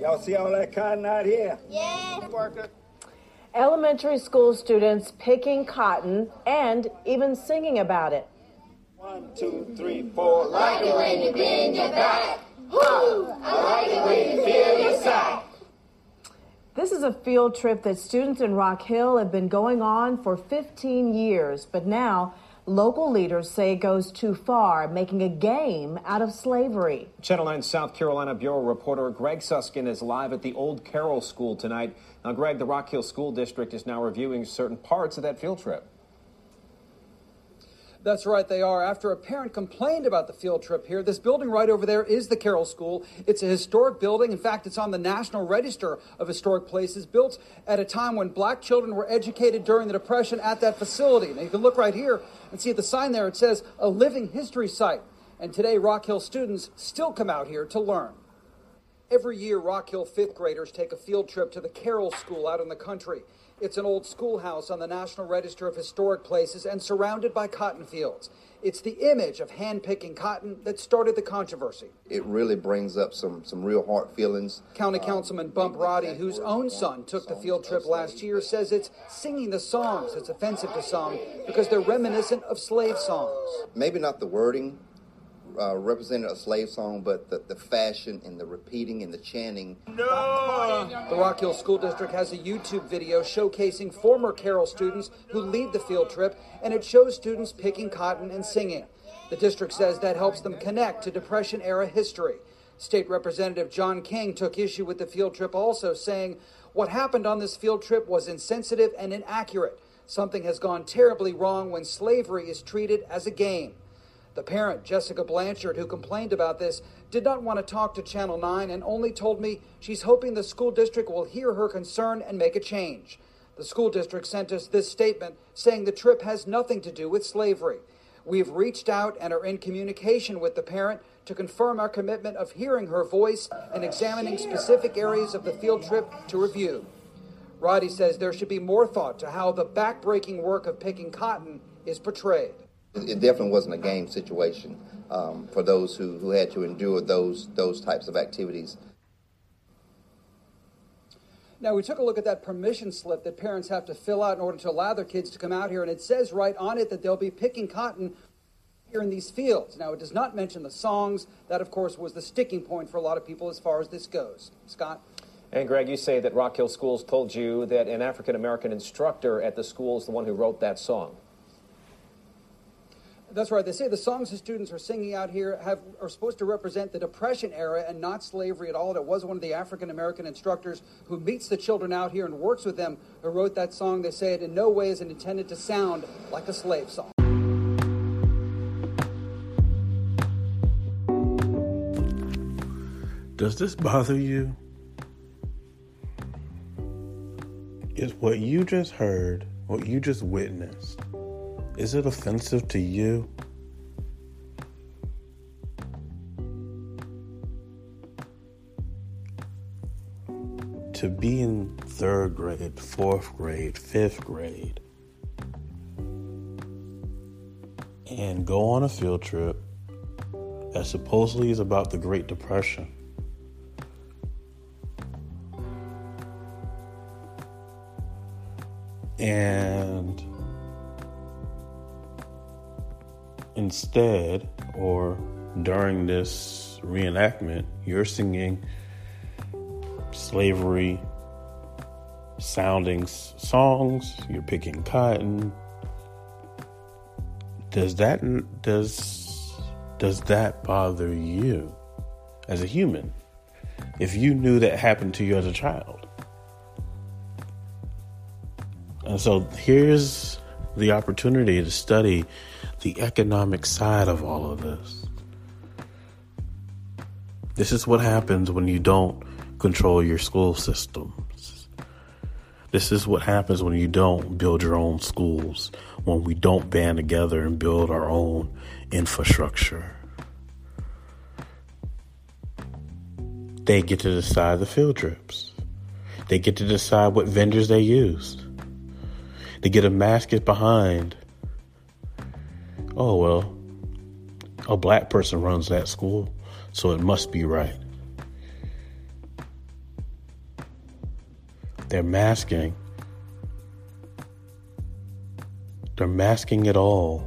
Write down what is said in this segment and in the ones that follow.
Y'all see all that cotton out here? Yeah. Elementary school students picking cotton and even singing about it. One, two, three, four. Like it when you bend your back. Woo! I like it when you feel your sack. This is a field trip that students in Rock Hill have been going on for 15 years, but now local leaders say it goes too far, making a game out of slavery. Channel 9 South Carolina Bureau reporter Greg Suskin is live at the Old Carroll School tonight. Now, Greg, the Rock Hill School District is now reviewing certain parts of that field trip. That's right, they are. After a parent complained about the field trip here, this building right over there is the Carroll School. It's a historic building. In fact, it's on the National Register of Historic Places, built at a time when black children were educated during the Depression at that facility. Now, you can look right here and see the sign there, it says a living history site. And today, Rock Hill students still come out here to learn. Every year, Rock Hill fifth graders take a field trip to the Carroll School out in the country. It's an old schoolhouse on the National Register of Historic Places and surrounded by cotton fields. It's the image of hand-picking cotton that started the controversy. It really brings up some, some real heart feelings. County um, Councilman Bump Roddey, whose own son took the field trip last year, says it's singing the songs that's offensive to some because they're reminiscent of slave songs. Maybe not the wording uh, represented a slave song, but the, the fashion and the repeating and the chanting. No! The Rock Hill School District has a YouTube video showcasing former Carroll students who lead the field trip, and it shows students picking cotton and singing. The district says that helps them connect to Depression era history. State Representative John King took issue with the field trip also, saying, What happened on this field trip was insensitive and inaccurate. Something has gone terribly wrong when slavery is treated as a game. The parent, Jessica Blanchard, who complained about this, did not want to talk to Channel 9 and only told me she's hoping the school district will hear her concern and make a change. The school district sent us this statement saying the trip has nothing to do with slavery. We've reached out and are in communication with the parent to confirm our commitment of hearing her voice and examining specific areas of the field trip to review. Roddey says there should be more thought to how the backbreaking work of picking cotton is portrayed. It definitely wasn't a game situation um, for those who, who had to endure those those types of activities. Now, we took a look at that permission slip that parents have to fill out in order to allow their kids to come out here, and it says right on it that they'll be picking cotton here in these fields. Now, it does not mention the songs. That, of course, was the sticking point for a lot of people as far as this goes. Scott? And Greg, you say that Rock Hill Schools told you that an African American instructor at the school is the one who wrote that song. That's right. They say the songs the students are singing out here have, are supposed to represent the Depression era and not slavery at all. It was one of the African American instructors who meets the children out here and works with them who wrote that song. They say it in no way is intended to sound like a slave song. Does this bother you? Is what you just heard, what you just witnessed, is it offensive to you? To be in third grade, fourth grade, fifth grade, and go on a field trip that supposedly is about the Great Depression. And instead, or during this reenactment, you're singing slavery sounding songs, you're picking cotton. Does that does does that bother you as a human? If you knew that happened to you as a child. And so here's the opportunity to study the economic side of all of this. This is what happens when you don't control your school systems. This is what happens when you don't build your own schools, when we don't band together and build our own infrastructure. They get to decide the field trips. They get to decide what vendors they use. They get a mask mascot behind oh, well, a black person runs that school, so it must be right. They're masking. They're masking it all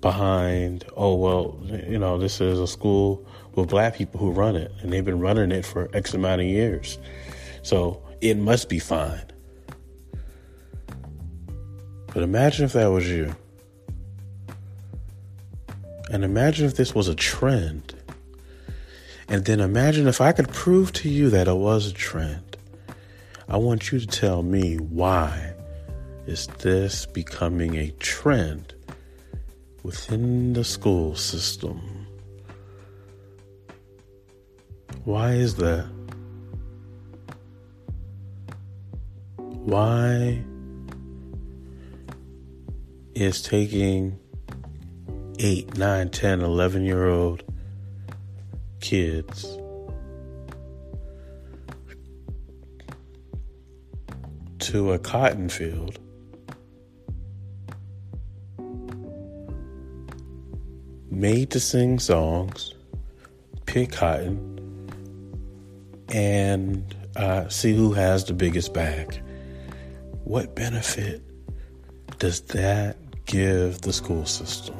behind, oh, well, you know, this is a school with black people who run it, and they've been running it for X amount of years. So it must be fine. But imagine if that was you. And imagine if this was a trend. And then imagine if I could prove to you that it was a trend. I want you to tell me why is this becoming a trend within the school system? Why is that? Why is taking 8, 9, 10, 11 year old kids to a cotton field made to sing songs, pick cotton, and uh, see who has the biggest bag. What benefit does that give the school system?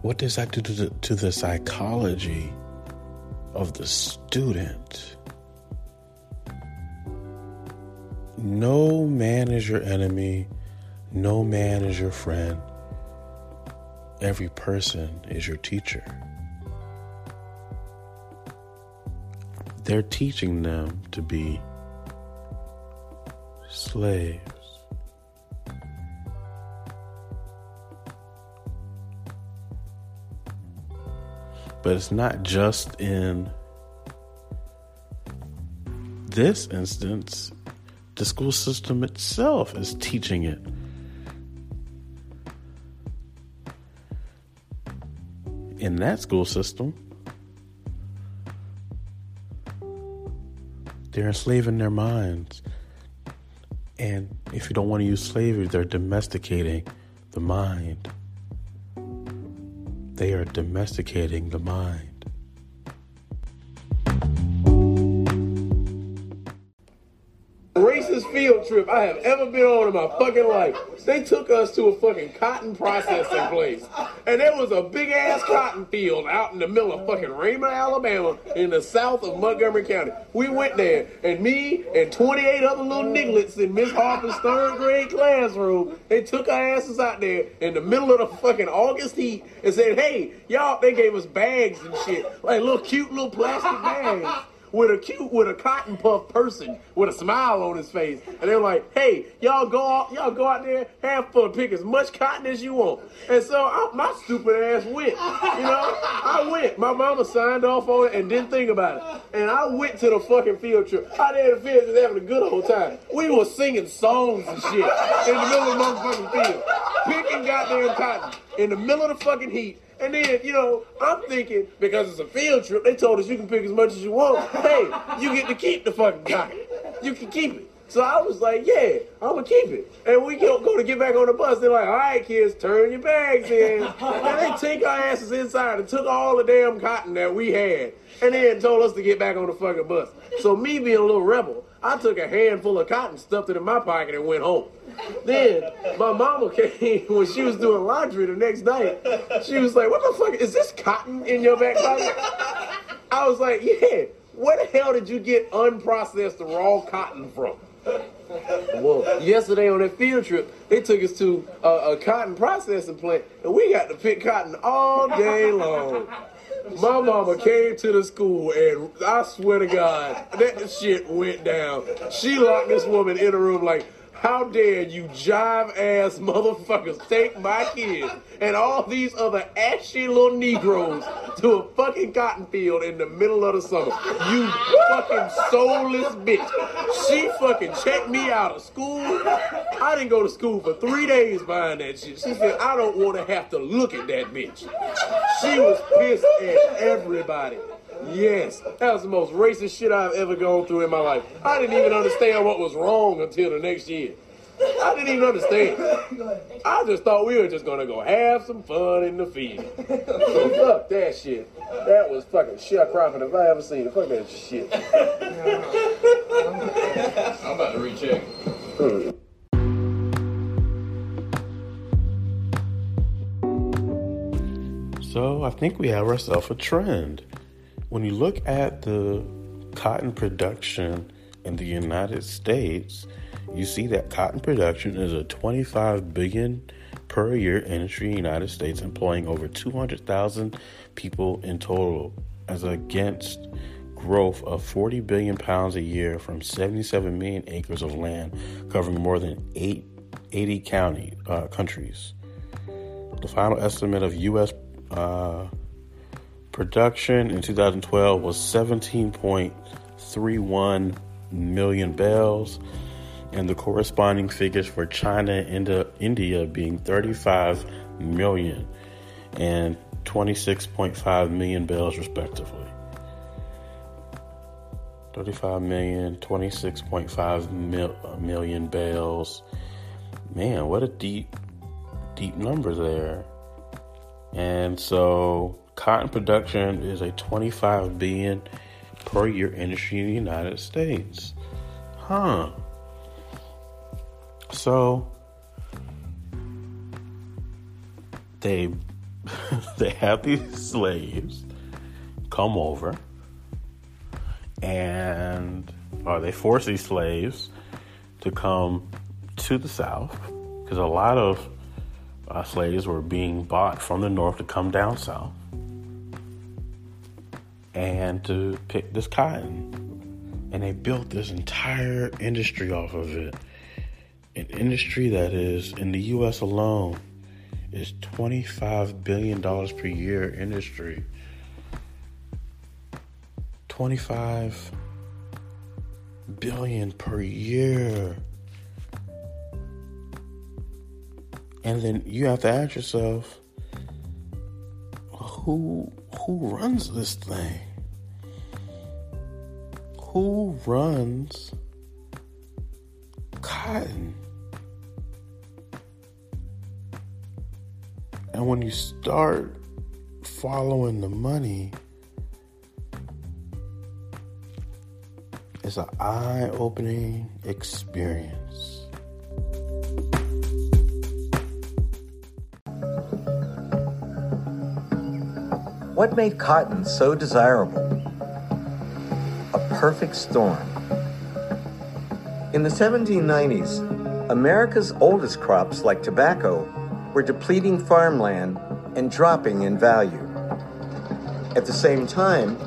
What does that do to the, to the psychology of the student? No man is your enemy, no man is your friend. Every person is your teacher. They're teaching them to be slaves. But it's not just in this instance, the school system itself is teaching it. In that school system, they're enslaving their minds. And if you don't want to use slavery, they're domesticating the mind. They are domesticating the mind. Racist field trip I have ever been on in my fucking life. They took us to a fucking cotton processing place. And there was a big ass cotton field out in the middle of fucking Raymond, Alabama, in the south of Montgomery County. We went there, and me and 28 other little nigglets in Miss Harper's third grade classroom, they took our asses out there in the middle of the fucking August heat and said, hey, y'all, they gave us bags and shit, like little cute little plastic bags with a cute with a cotton puff person with a smile on his face, and they were like, "Hey, y'all go out, y'all go out there, have fun, pick as much cotton as you want." And so I, my stupid ass went. You know, I went. My mama signed off on it and didn't think about it, and I went to the fucking field trip. Out there in the field, just having a good old time. We were singing songs and shit in the middle of the motherfucking field, picking goddamn cotton in the middle of the fucking heat. And then, you know, I'm thinking, because it's a field trip, they told us you can pick as much as you want. Hey, you get to keep the fucking cotton. You can keep it. So I was like, yeah, I'm gonna keep it. And we go, go to get back on the bus. They're like, all right, kids, turn your bags in. And they take our asses inside and took all the damn cotton that we had. And then told us to get back on the fucking bus. So me being a little rebel, I took a handful of cotton, stuffed it in my pocket, and went home. Then my mama came when she was doing laundry the next night. She was like, "What the fuck is this cotton in your back pocket?" I was like, "Yeah. Where the hell did you get unprocessed raw cotton from?" Well, yesterday on that field trip, they took us to a, a cotton processing plant, and we got to pick cotton all day long. My mama came to the school, and I swear to God, that shit went down. She locked this woman in a room like, how dare you jive ass motherfuckers take my kids and all these other ashy little Negroes to a fucking cotton field in the middle of the summer? You fucking soulless bitch. She fucking checked me out of school. I didn't go to school for three days behind that shit. She said, I don't want to have to look at that bitch. She was pissed at everybody. Yes, that was the most racist shit I've ever gone through in my life. I didn't even understand what was wrong until the next year. I didn't even understand. I just thought we were just gonna go have some fun in the field. So fuck that shit. That was fucking sharecropping if I ever seen it. Fuck that shit. I'm about to recheck. So I think we have ourselves a trend. When you look at the cotton production in the United States, you see that cotton production is a 25 billion per year industry in the United States, employing over 200,000 people in total, as against growth of 40 billion pounds a year from 77 million acres of land covering more than eight, 80 county uh, countries. The final estimate of U.S. Uh, production in 2012 was 17.31 million bales, and the corresponding figures for China and uh, India being 35 million and 26.5 million bales, respectively. 35 million, 26.5 mil, million bales. Man, what a deep, deep number there. And so cotton production is a 25 billion per year industry in the United States. Huh. So they they have these slaves come over and or they force these slaves to come to the south because a lot of uh, slaves were being bought from the north to come down south and to pick this cotton. And they built this entire industry off of it. An industry that is, in the US alone, is $25 billion per year industry. 25 billion per year. And then you have to ask yourself, who who runs this thing? Who runs cotton? And when you start following the money, it's an eye opening experience. What made cotton so desirable? Perfect storm. In the 1790s, America's oldest crops, like tobacco, were depleting farmland and dropping in value. At the same time,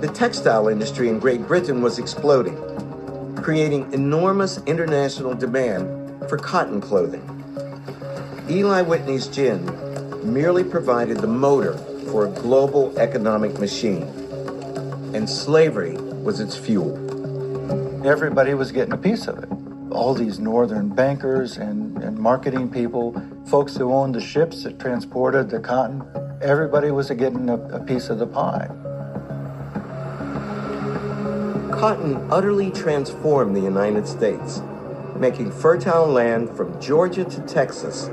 the textile industry in Great Britain was exploding, creating enormous international demand for cotton clothing. Eli Whitney's gin merely provided the motor for a global economic machine, and slavery was its fuel. Everybody was getting a piece of it. All these northern bankers and, and marketing people, folks who owned the ships that transported the cotton, everybody was getting a, a piece of the pie. Cotton utterly transformed the United States, making fertile land from Georgia to Texas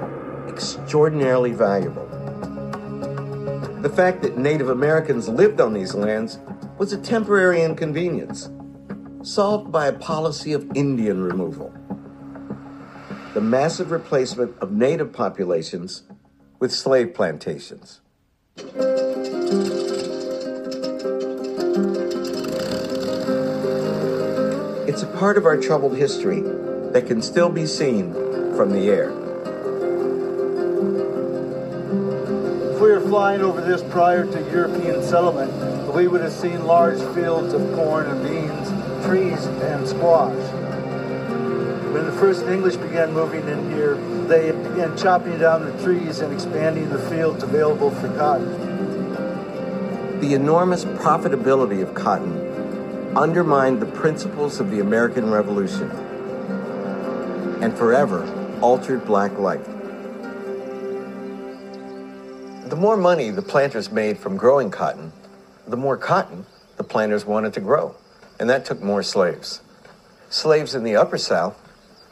extraordinarily valuable. The fact that Native Americans lived on these lands was a temporary inconvenience, solved by a policy of Indian removal. The massive replacement of native populations with slave plantations. It's a part of our troubled history that can still be seen from the air. If we were flying over this prior to European settlement, we would have seen large fields of corn and beans, trees, and squash. When the first English began moving in here, they began chopping down the trees and expanding the fields available for cotton. The enormous profitability of cotton undermined the principles of the American Revolution and forever altered black life. The more money the planters made from growing cotton, the more cotton the planters wanted to grow, and that took more slaves. Slaves in the Upper South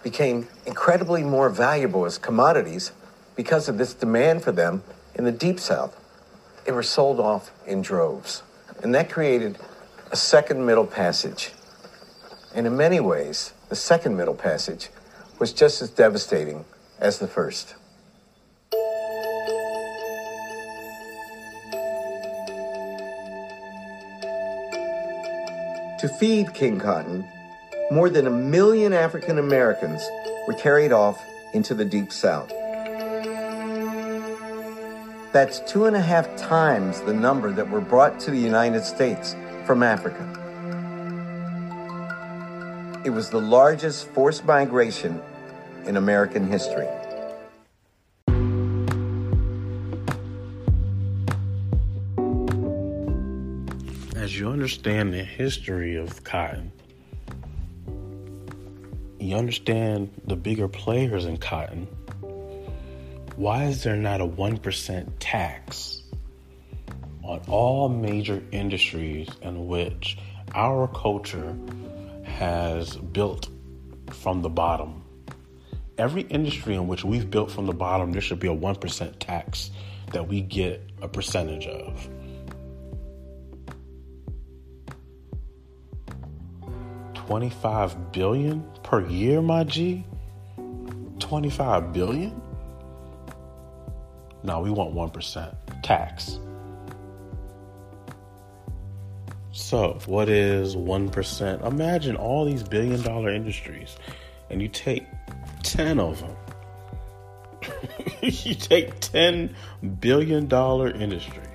became incredibly more valuable as commodities because of this demand for them in the Deep South. They were sold off in droves. And that created a second Middle Passage. And in many ways, the second Middle Passage was just as devastating as the first. To feed King Cotton, more than a million African Americans were carried off into the Deep South. That's two and a half times the number that were brought to the United States from Africa. It was the largest forced migration in American history. Understand the history of cotton, you understand the bigger players in cotton. Why is there not a 1% tax on all major industries in which our culture has built from the bottom? Every industry in which we've built from the bottom, there should be a 1% tax that we get a percentage of. 25 billion per year, my G? 25 billion? No, we want 1% tax. So, what is 1%? Imagine all these billion dollar industries and you take 10 of them. you take 10 billion dollar industries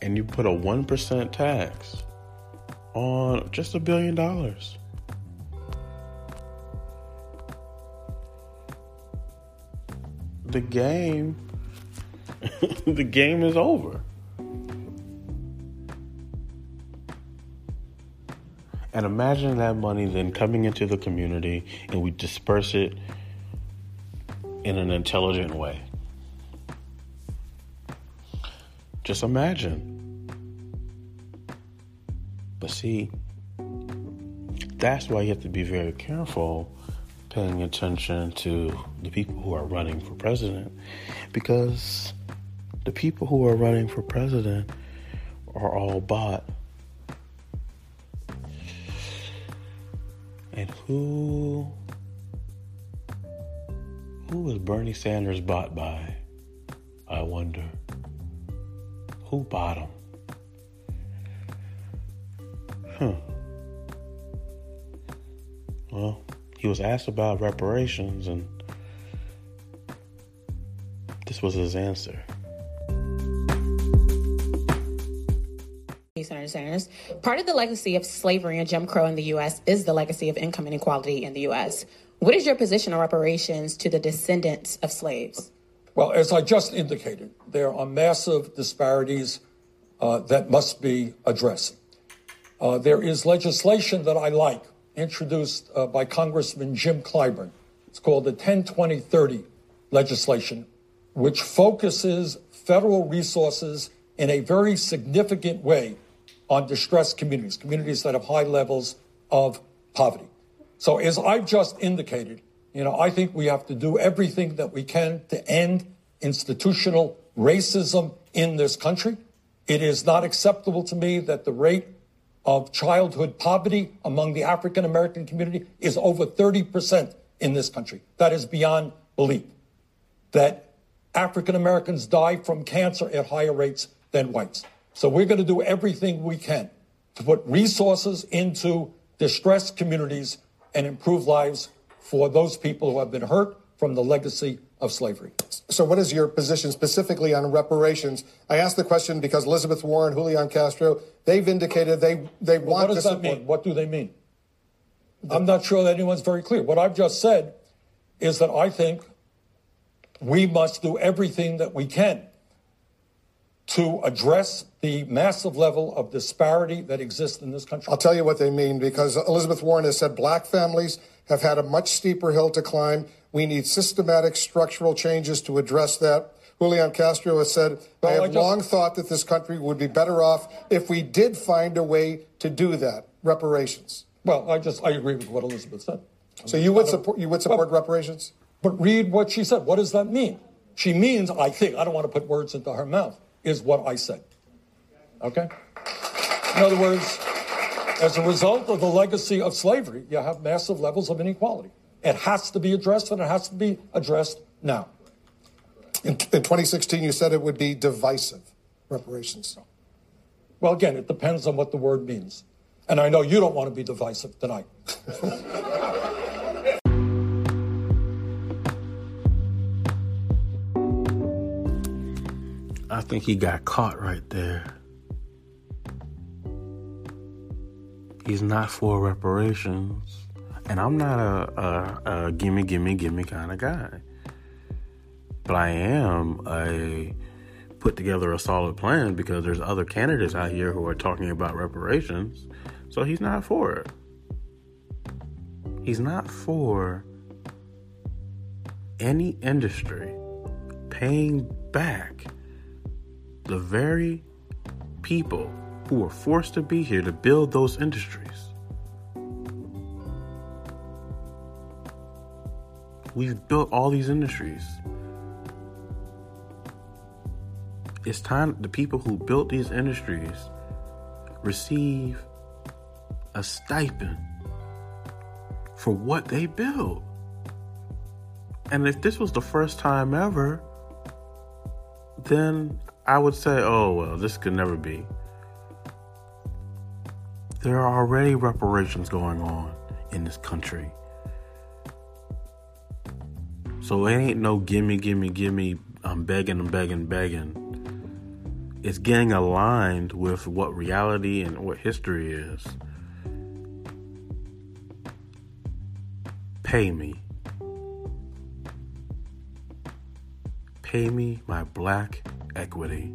and you put a 1% tax on just a billion dollars. The game, the game is over. And imagine that money then coming into the community and we disperse it in an intelligent way. Just imagine. But see, that's why you have to be very careful paying attention to the people who are running for president because the people who are running for president are all bought. And who who was Bernie Sanders bought by? I wonder. Who bought him? Huh. Well, he was asked about reparations, and this was his answer. Senator Sanders. Part of the legacy of slavery and Jim Crow in the U.S. is the legacy of income inequality in the U.S. What is your position on reparations to the descendants of slaves? Well, as I just indicated, there are massive disparities uh, that must be addressed. Uh, there is legislation that I like, introduced uh, by Congressman Jim Clyburn. It's called the 10 20 30 legislation, which focuses federal resources in a very significant way on distressed communities, communities that have high levels of poverty. So, as I've just indicated, you know, I think we have to do everything that we can to end institutional racism in this country. It is not acceptable to me that the rate of childhood poverty among the African American community is over 30% in this country. That is beyond belief. That African Americans die from cancer at higher rates than whites. So we're going to do everything we can to put resources into distressed communities and improve lives for those people who have been hurt from the legacy of slavery. So, what is your position specifically on reparations? I asked the question because Elizabeth Warren, Julian Castro, they've indicated they they well, want. What does that support. mean? What do they mean? I'm not sure that anyone's very clear. What I've just said is that I think we must do everything that we can to address the massive level of disparity that exists in this country. I'll tell you what they mean because Elizabeth Warren has said black families have had a much steeper hill to climb. We need systematic structural changes to address that. Julian Castro has said, I have long thought that this country would be better off if we did find a way to do that, reparations. Well, I just I agree with what Elizabeth said. So you would support you would support reparations? But read what she said. What does that mean? She means, I think, I don't want to put words into her mouth, is what I said. Okay? In other words, as a result of the legacy of slavery, you have massive levels of inequality. It has to be addressed, and it has to be addressed now. In, in 2016, you said it would be divisive reparations. Well, again, it depends on what the word means. And I know you don't want to be divisive tonight. I think he got caught right there. He's not for reparations. And I'm not a, a, a gimme, gimme, gimme kind of guy. But I am a put together a solid plan because there's other candidates out here who are talking about reparations. So he's not for it. He's not for any industry paying back the very people who were forced to be here to build those industries. We've built all these industries. It's time the people who built these industries receive a stipend for what they built. And if this was the first time ever, then I would say, oh, well, this could never be. There are already reparations going on in this country. So it ain't no gimme, gimme, gimme, I'm begging, I'm begging, begging. It's getting aligned with what reality and what history is. Pay me. Pay me my black equity.